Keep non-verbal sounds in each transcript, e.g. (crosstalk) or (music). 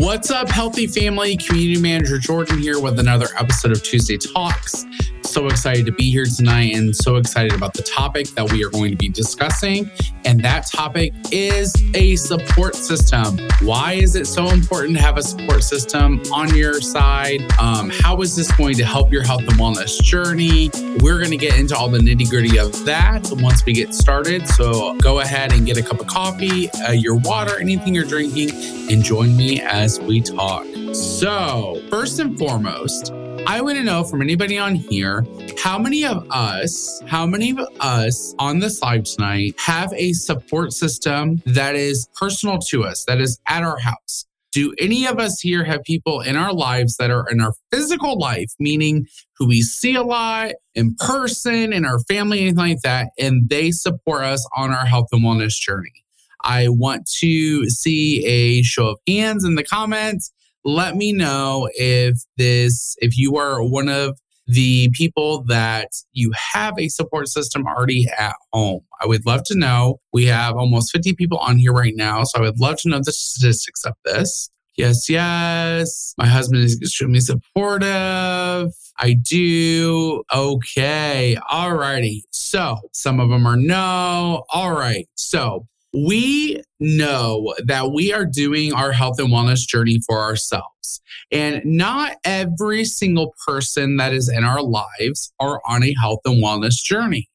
What's up, healthy family? Community manager Jordan here with another episode of Tuesday Talks. So excited to be here tonight and so excited about the topic that we are going to be discussing. And that topic is a support system. Why is it so important to have a support system on your side? Um, how is this going to help your health and wellness journey? We're going to get into all the nitty gritty of that once we get started. So go ahead and get a cup of coffee, uh, your water, anything you're drinking, and join me as we talk. So, first and foremost, I want to know from anybody on here how many of us, how many of us on this live tonight have a support system that is personal to us, that is at our house? Do any of us here have people in our lives that are in our physical life, meaning who we see a lot in person, in our family, anything like that, and they support us on our health and wellness journey? I want to see a show of hands in the comments let me know if this, if you are one of the people that you have a support system already at home. I would love to know. We have almost 50 people on here right now. So I would love to know the statistics of this. Yes, yes. My husband is extremely supportive. I do. Okay. All righty. So some of them are no. All right. So we know that we are doing our health and wellness journey for ourselves. And not every single person that is in our lives are on a health and wellness journey.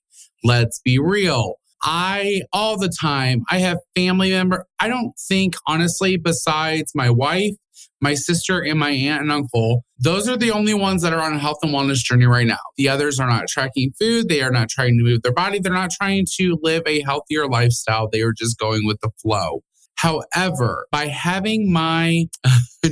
Let's be real. I all the time I have family member. I don't think honestly besides my wife my sister, and my aunt and uncle. Those are the only ones that are on a health and wellness journey right now. The others are not tracking food. They are not trying to move their body. They're not trying to live a healthier lifestyle. They are just going with the flow. However, by having my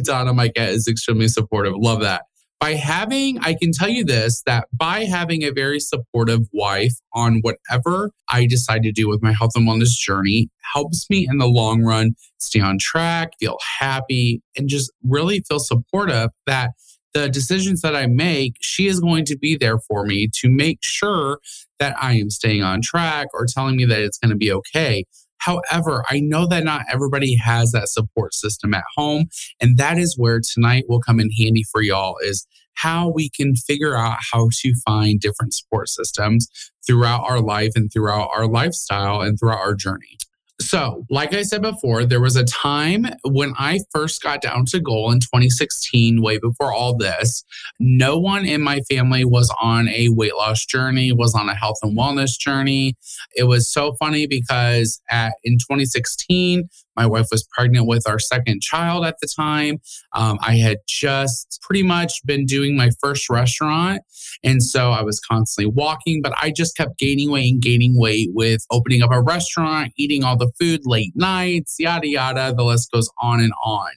Donna, my cat is extremely supportive. Love that by having, I can tell you this that by having a very supportive wife on whatever I decide to do with my health and wellness journey helps me in the long run stay on track, feel happy, and just really feel supportive that the decisions that I make, she is going to be there for me to make sure that I am staying on track or telling me that it's going to be okay. However, I know that not everybody has that support system at home. And that is where tonight will come in handy for y'all is how we can figure out how to find different support systems throughout our life and throughout our lifestyle and throughout our journey. So, like I said before, there was a time when I first got down to goal in 2016, way before all this. No one in my family was on a weight loss journey, was on a health and wellness journey. It was so funny because at in 2016, my wife was pregnant with our second child at the time. Um, I had just pretty much been doing my first restaurant. And so I was constantly walking, but I just kept gaining weight and gaining weight with opening up a restaurant, eating all the food late nights, yada, yada. The list goes on and on.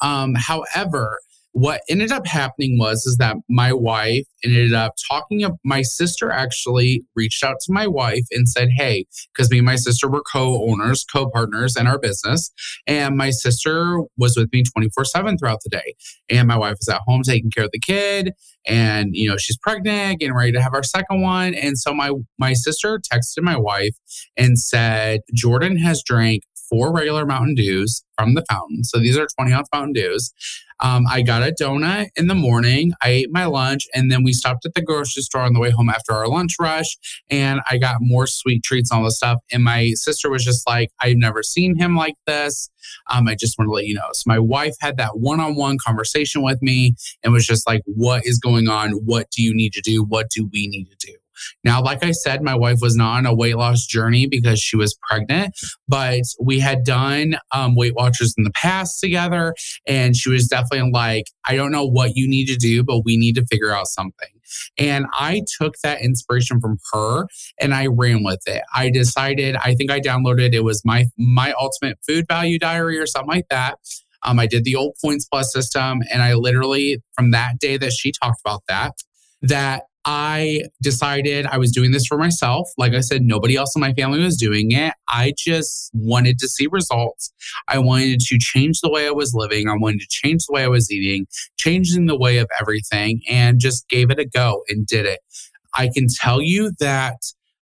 Um, however, what ended up happening was is that my wife ended up talking of my sister actually reached out to my wife and said hey because me and my sister were co-owners co-partners in our business and my sister was with me 24 7 throughout the day and my wife was at home taking care of the kid and you know she's pregnant getting ready to have our second one and so my my sister texted my wife and said jordan has drank four regular mountain dews from the fountain so these are 20 ounce mountain dews um, I got a donut in the morning. I ate my lunch, and then we stopped at the grocery store on the way home after our lunch rush. And I got more sweet treats and all this stuff. And my sister was just like, I've never seen him like this. Um, I just want to let you know. So my wife had that one on one conversation with me and was just like, What is going on? What do you need to do? What do we need to do? Now, like I said, my wife was not on a weight loss journey because she was pregnant, but we had done um, Weight Watchers in the past together. And she was definitely like, I don't know what you need to do, but we need to figure out something. And I took that inspiration from her and I ran with it. I decided, I think I downloaded it was my my ultimate food value diary or something like that. Um, I did the old points plus system, and I literally from that day that she talked about that, that I decided I was doing this for myself. Like I said, nobody else in my family was doing it. I just wanted to see results. I wanted to change the way I was living. I wanted to change the way I was eating, changing the way of everything, and just gave it a go and did it. I can tell you that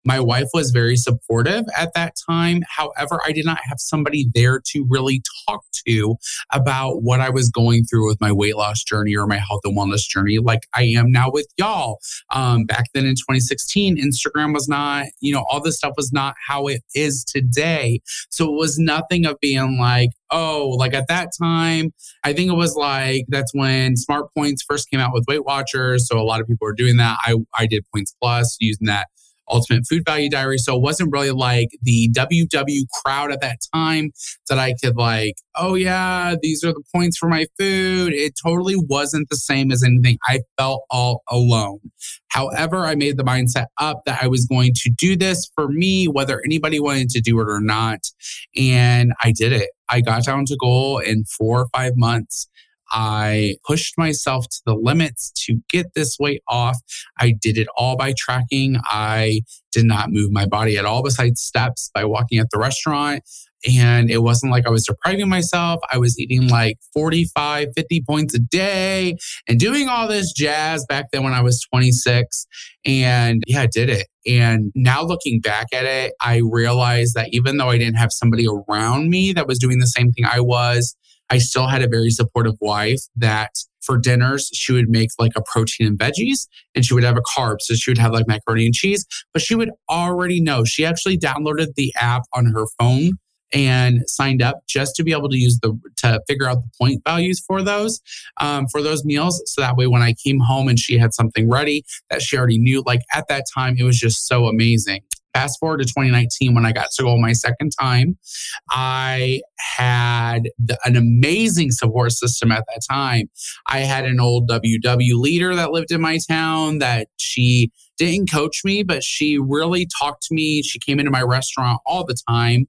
My wife was very supportive at that time. However, I did not have somebody there to really talk to about what I was going through with my weight loss journey or my health and wellness journey, like I am now with y'all. Um, back then in 2016, Instagram was not, you know, all this stuff was not how it is today. So it was nothing of being like, oh, like at that time, I think it was like that's when Smart Points first came out with Weight Watchers. So a lot of people were doing that. I, I did Points Plus using that Ultimate Food Value Diary. So it wasn't really like the WW crowd at that time that I could like, oh yeah, these are the points for my food. It totally wasn't the same as anything. I felt all alone. However, I made the mindset up that I was going to do this for me, whether anybody wanted to do it or not. And I did it. I got down to goal in four or five months. I pushed myself to the limits to get this weight off. I did it all by tracking. I did not move my body at all besides steps by walking at the restaurant. And it wasn't like I was depriving myself. I was eating like 45, 50 points a day and doing all this jazz back then when I was 26. And yeah, I did it. And now looking back at it, I realized that even though I didn't have somebody around me that was doing the same thing I was, I still had a very supportive wife that for dinners, she would make like a protein and veggies and she would have a carb. So she would have like macaroni and cheese, but she would already know. She actually downloaded the app on her phone and signed up just to be able to use the to figure out the point values for those um, for those meals so that way when i came home and she had something ready that she already knew like at that time it was just so amazing Fast forward to 2019 when I got to go my second time, I had the, an amazing support system at that time. I had an old WW leader that lived in my town that she didn't coach me, but she really talked to me. She came into my restaurant all the time.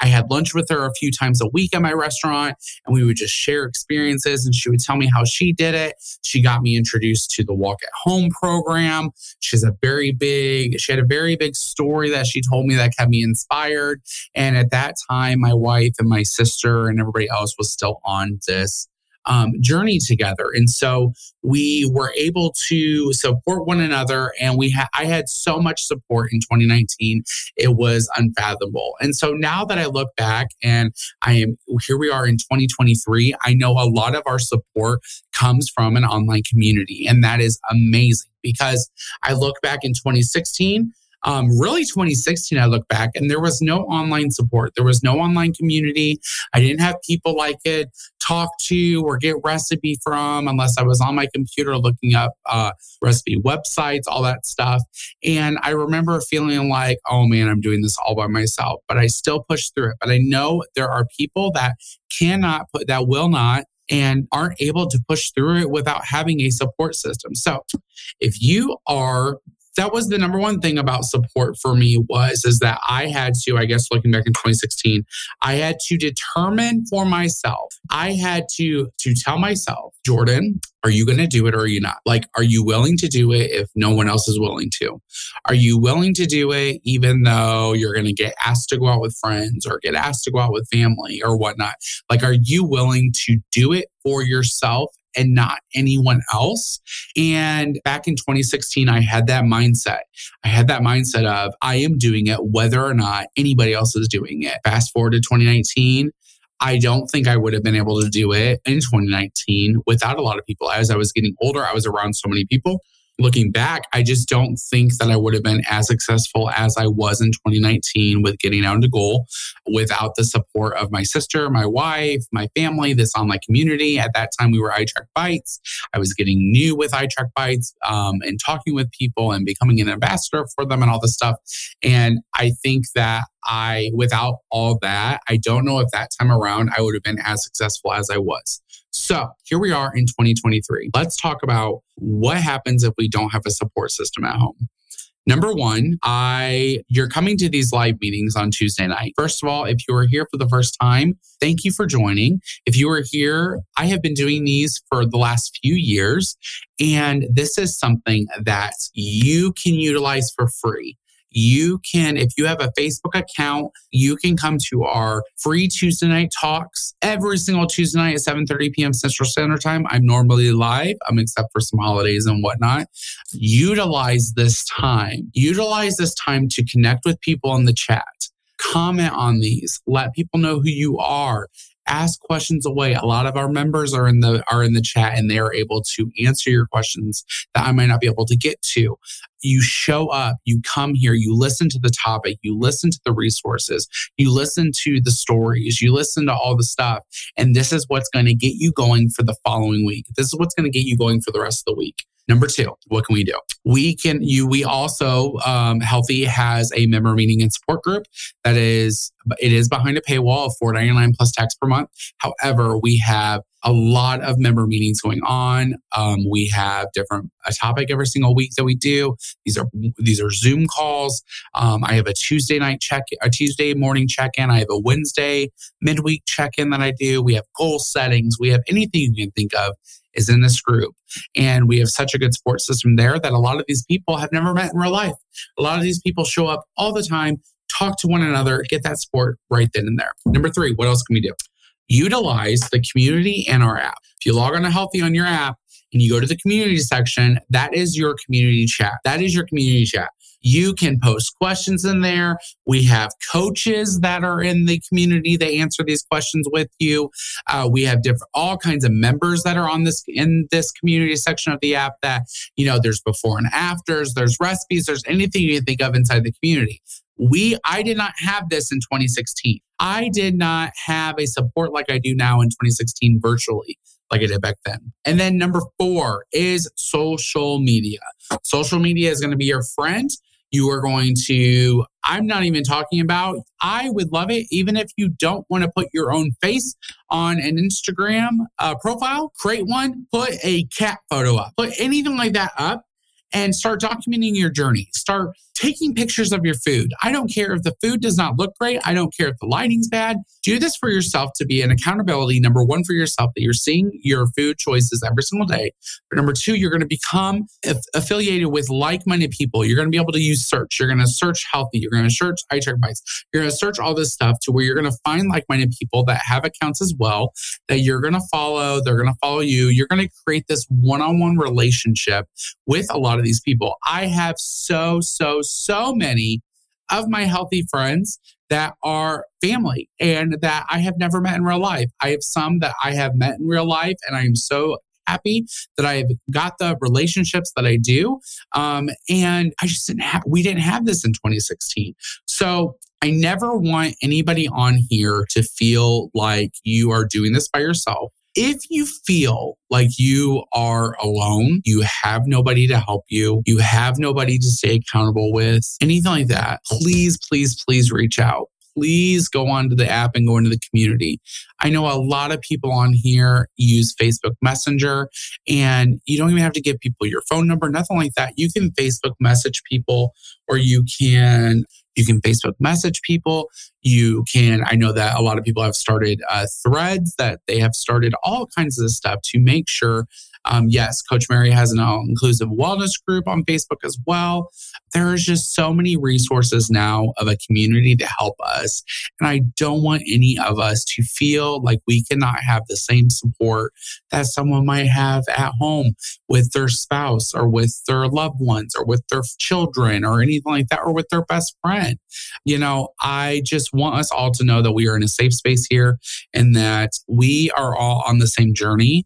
I had lunch with her a few times a week at my restaurant and we would just share experiences and she would tell me how she did it. She got me introduced to the Walk at Home program. She's a very big, she had a very big story that she told me that kept me inspired. And at that time, my wife and my sister and everybody else was still on this um, journey together. And so we were able to support one another. And we had, I had so much support in 2019. It was unfathomable. And so now that I look back and I am, here we are in 2023, I know a lot of our support comes from an online community. And that is amazing because I look back in 2016, um, really 2016 i look back and there was no online support. There was no online community. I didn't have people like it talk to or get recipe from unless i was on my computer looking up uh, recipe websites all that stuff. And i remember feeling like oh man i'm doing this all by myself but i still push through it. But i know there are people that cannot put that will not and aren't able to push through it without having a support system. So, if you are that was the number one thing about support for me was is that I had to, I guess looking back in 2016, I had to determine for myself. I had to to tell myself, Jordan, are you going to do it or are you not? Like, are you willing to do it if no one else is willing to? Are you willing to do it even though you're going to get asked to go out with friends or get asked to go out with family or whatnot? Like, are you willing to do it for yourself and not anyone else. And back in 2016, I had that mindset. I had that mindset of I am doing it whether or not anybody else is doing it. Fast forward to 2019. I don't think I would have been able to do it in 2019 without a lot of people. As I was getting older, I was around so many people looking back, I just don't think that I would have been as successful as I was in 2019 with getting out into goal without the support of my sister, my wife, my family, this online community. At that time, we were iTrackBites. I was getting new with iTrackBites um, and talking with people and becoming an ambassador for them and all this stuff. And I think that I, without all that, I don't know if that time around I would have been as successful as I was. So here we are in 2023. Let's talk about what happens if we don't have a support system at home. Number one, I you're coming to these live meetings on Tuesday night. First of all, if you are here for the first time, thank you for joining. If you are here, I have been doing these for the last few years, and this is something that you can utilize for free. You can, if you have a Facebook account, you can come to our free Tuesday night talks every single Tuesday night at 7:30 p.m. Central Standard Time. I'm normally live, um, except for some holidays and whatnot. Utilize this time. Utilize this time to connect with people in the chat. Comment on these. Let people know who you are ask questions away. A lot of our members are in the are in the chat and they are able to answer your questions that I might not be able to get to. You show up, you come here, you listen to the topic, you listen to the resources, you listen to the stories, you listen to all the stuff. And this is what's going to get you going for the following week. This is what's going to get you going for the rest of the week. Number two, what can we do? We can you we also um, Healthi has a member meeting and support group that is it is behind a paywall of four ninety nine plus tax per month. However, we have a lot of member meetings going on. Um, we have different a topic every single week that we do. These are these are Zoom calls. Um, I have a Tuesday night check, a Tuesday morning check in. I have a Wednesday midweek check in that I do. We have goal settings. We have anything you can think of is in this group. And we have such a good support system there that a lot of these people have never met in real life. A lot of these people show up all the time, talk to one another, get that support right then and there. Number three, what else can we do? Utilize the community and our app. If you log on to Healthi on your app, and you go to the community section, that is your community chat. That is your community chat. You can post questions in there. We have coaches that are in the community that answer these questions with you. Uh, we have different, all kinds of members that are on this in this community section of the app. That you know, there's before and afters, there's recipes, there's anything you can think of inside the community. We, I did not have this in 2016. I did not have a support like I do now in 2016 virtually like I did back then. And then number four is social media. Social media is going to be your friend. You are going to, I'm not even talking about, I would love it even if you don't want to put your own face on an Instagram uh, profile, create one, put a cat photo up, put anything like that up and start documenting your journey. Start taking pictures of your food. I don't care if the food does not look great. I don't care if the lighting's bad. Do this for yourself to be an accountability. Number one, for yourself, that you're seeing your food choices every single day. But number two, you're going to become affiliated with like minded people. You're going to be able to use search. You're going to search Healthi. You're going to search iTrackBites. You're going to search all this stuff to where you're going to find like minded people that have accounts as well that you're going to follow. They're going to follow you. You're going to create this one on one relationship with a lot of these people. I have so, so, so many of my healthy friends that are family and that I have never met in real life. I have some that I have met in real life, and I am so happy that I've got the relationships that I do. Um, and I just didn't have, we didn't have this in 2016. So I never want anybody on here to feel like you are doing this by yourself. If you feel like you are alone, you have nobody to help you, you have nobody to stay accountable with, anything like that, please, please, please reach out please go onto the app and go into the community. I know a lot of people on here use Facebook Messenger, and you don't even have to give people your phone number, nothing like that. You can Facebook message people, or you can you can Facebook message people. You can, I know that a lot of people have started uh, threads that they have started all kinds of stuff to make sure. Um, yes, Coach Mary has an all inclusive wellness group on Facebook as well. There is just so many resources now of a community to help us. And I don't want any of us to feel like we cannot have the same support that someone might have at home with their spouse or with their loved ones or with their children or anything like that or with their best friend. You know, I just want us all to know that we are in a safe space here and that we are all on the same journey.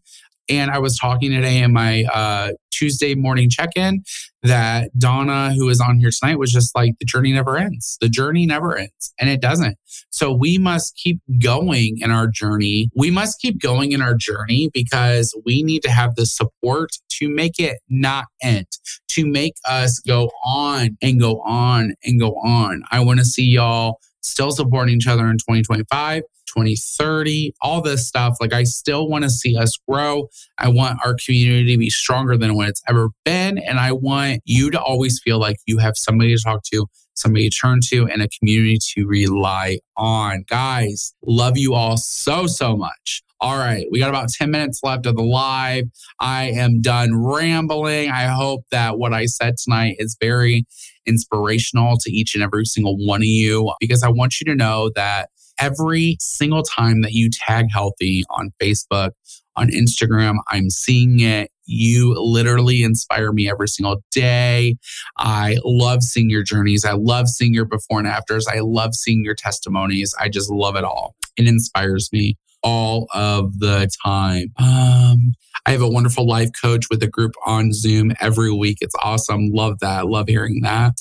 And I was talking today in my uh, Tuesday morning check in that Donna, who is on here tonight, was just like, the journey never ends. The journey never ends, and it doesn't. So we must keep going in our journey. We must keep going in our journey because we need to have the support to make it not end, to make us go on and go on and go on. I want to see y'all still supporting each other in 2025. 2030, all this stuff. Like, I still want to see us grow. I want our community to be stronger than what it's ever been. And I want you to always feel like you have somebody to talk to, somebody to turn to, and a community to rely on. Guys, love you all so, so much. All right, we got about 10 minutes left of the live. I am done rambling. I hope that what I said tonight is very inspirational to each and every single one of you because I want you to know that every single time that you tag Healthi on Facebook, on Instagram, I'm seeing it. You literally inspire me every single day. I love seeing your journeys. I love seeing your before and afters. I love seeing your testimonies. I just love it all. It inspires me all of the time. Um, I have a wonderful life coach with a group on Zoom every week. It's awesome. Love that. Love hearing that.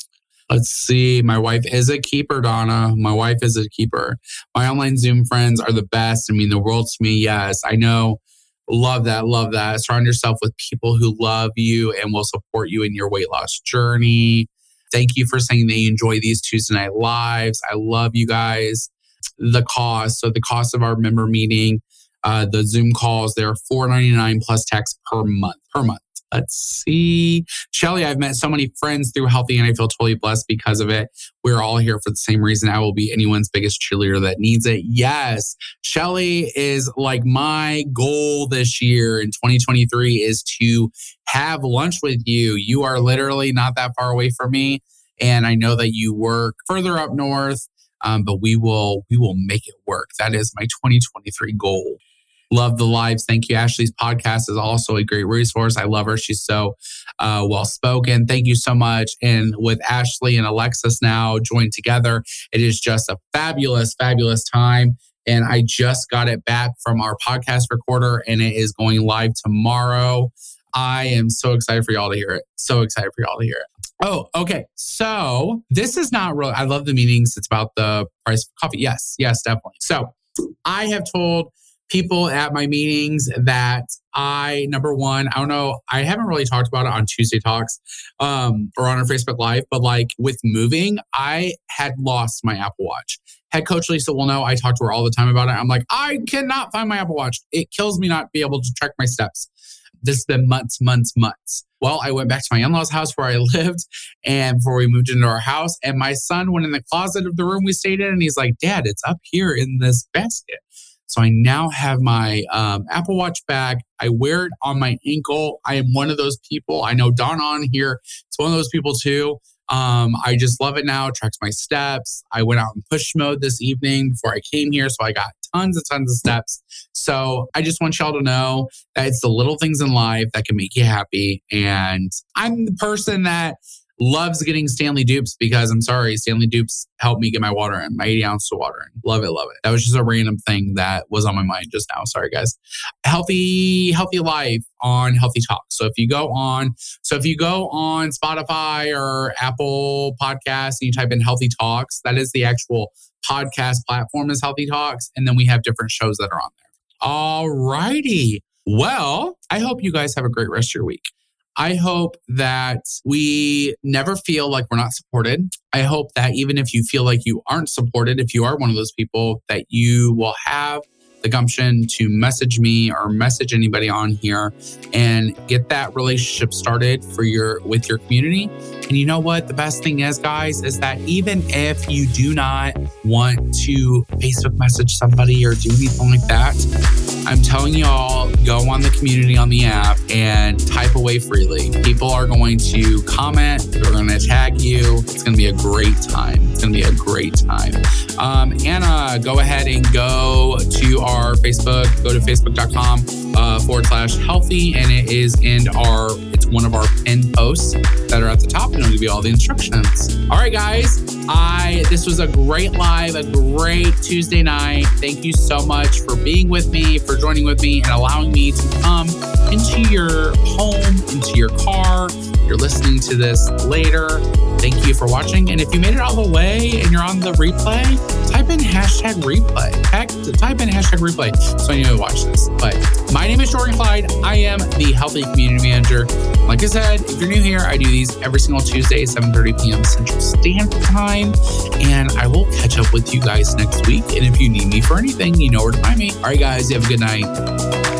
Let's see. My wife is a keeper, Donna. My wife is a keeper. My online Zoom friends are the best. I mean, the world to me. Yes, I know. Love that. Love that. Surround yourself with people who love you and will support you in your weight loss journey. Thank you for saying you enjoy these Tuesday night lives. I love you guys. The cost. So, the cost of our member meeting, uh, the Zoom calls, they're $4.99 plus tax per month. Per month. Let's see. Shelly, I've met so many friends through Healthi and I feel totally blessed because of it. We're all here for the same reason. I will be anyone's biggest cheerleader that needs it. Yes. Shelly is like my goal this year in 2023 is to have lunch with you. You are literally not that far away from me. And I know that you work further up north. Um, but we will we will make it work. That is my 2023 goal. Love the lives. Thank you. Ashley's podcast is also a great resource. I love her. She's so uh, well spoken. Thank you so much. And with Ashley and Alexis now joined together, it is just a fabulous, fabulous time. And I just got it back from our podcast recorder and it is going live tomorrow. I am so excited for y'all to hear it. So excited for y'all to hear it. Oh, okay. So this is not real. I love the meetings. It's about the price of coffee. Yes, yes, definitely. So I have told people at my meetings that I, number one, I don't know, I haven't really talked about it on Tuesday Talks um, or on our Facebook Live, but like with moving, I had lost my Apple Watch. Head coach Lisa will know I talk to her all the time about it. I'm like, I cannot find my Apple Watch. It kills me not be able to track my steps. This has been months, months, months. Well, I went back to my in law's house where I (laughs) lived and before we moved into our house. And my son went in the closet of the room we stayed in and he's like, Dad, it's up here in this basket. So I now have my um, Apple Watch bag. I wear it on my ankle. I am one of those people. I know Don on here. It's one of those people too. Um, I just love it now. It tracks my steps. I went out in push mode this evening before I came here. So I got tons and tons of steps. So I just want y'all to know that it's the little things in life that can make you happy. And I'm the person that loves getting Stanley dupes because I'm sorry, Stanley dupes helped me get my water in, my 80 ounce of water in. Love it, love it. That was just a random thing that was on my mind just now. Sorry, guys. Healthy, healthy life on Healthi Talk. So if you go on, so if you go on Spotify or Apple Podcasts and you type in Healthi Talks, that is the actual podcast platform is Healthi Talks. And then we have different shows that are on there. All righty. Well, I hope you guys have a great rest of your week. I hope that we never feel like we're not supported. I hope that even if you feel like you aren't supported, if you are one of those people, that you will have the gumption to message me or message anybody on here and get that relationship started for your with your community. And you know what? The best thing is, guys, is that even if you do not want to Facebook message somebody or do anything like that, I'm telling you all, go on the community on the app and type away freely. People are going to comment, they're going to tag you. It's going to be a great time. It's going to be a great time. Um, Anna, go ahead and go to our Facebook, go to facebook.com uh, forward slash healthi, and it is in our, one of our pinned posts that are at the top, and it'll give you all the instructions. All right, guys, I, this was a great live, a great Tuesday night. Thank you so much for being with me, for joining with me, and allowing me to come into your home, into your car. You're listening to this later. Thank you for watching. And if you made it all the way and you're on the replay, type in hashtag replay. Heck, type in hashtag replay so I know to watch this. But my name is Jordan Clyde. I am the Healthi Community Manager. Like I said, if you're new here, I do these every single Tuesday, 7.30 p.m. Central Standard Time. And I will catch up with you guys next week. And if you need me for anything, you know where to find me. All right, guys, you have a good night.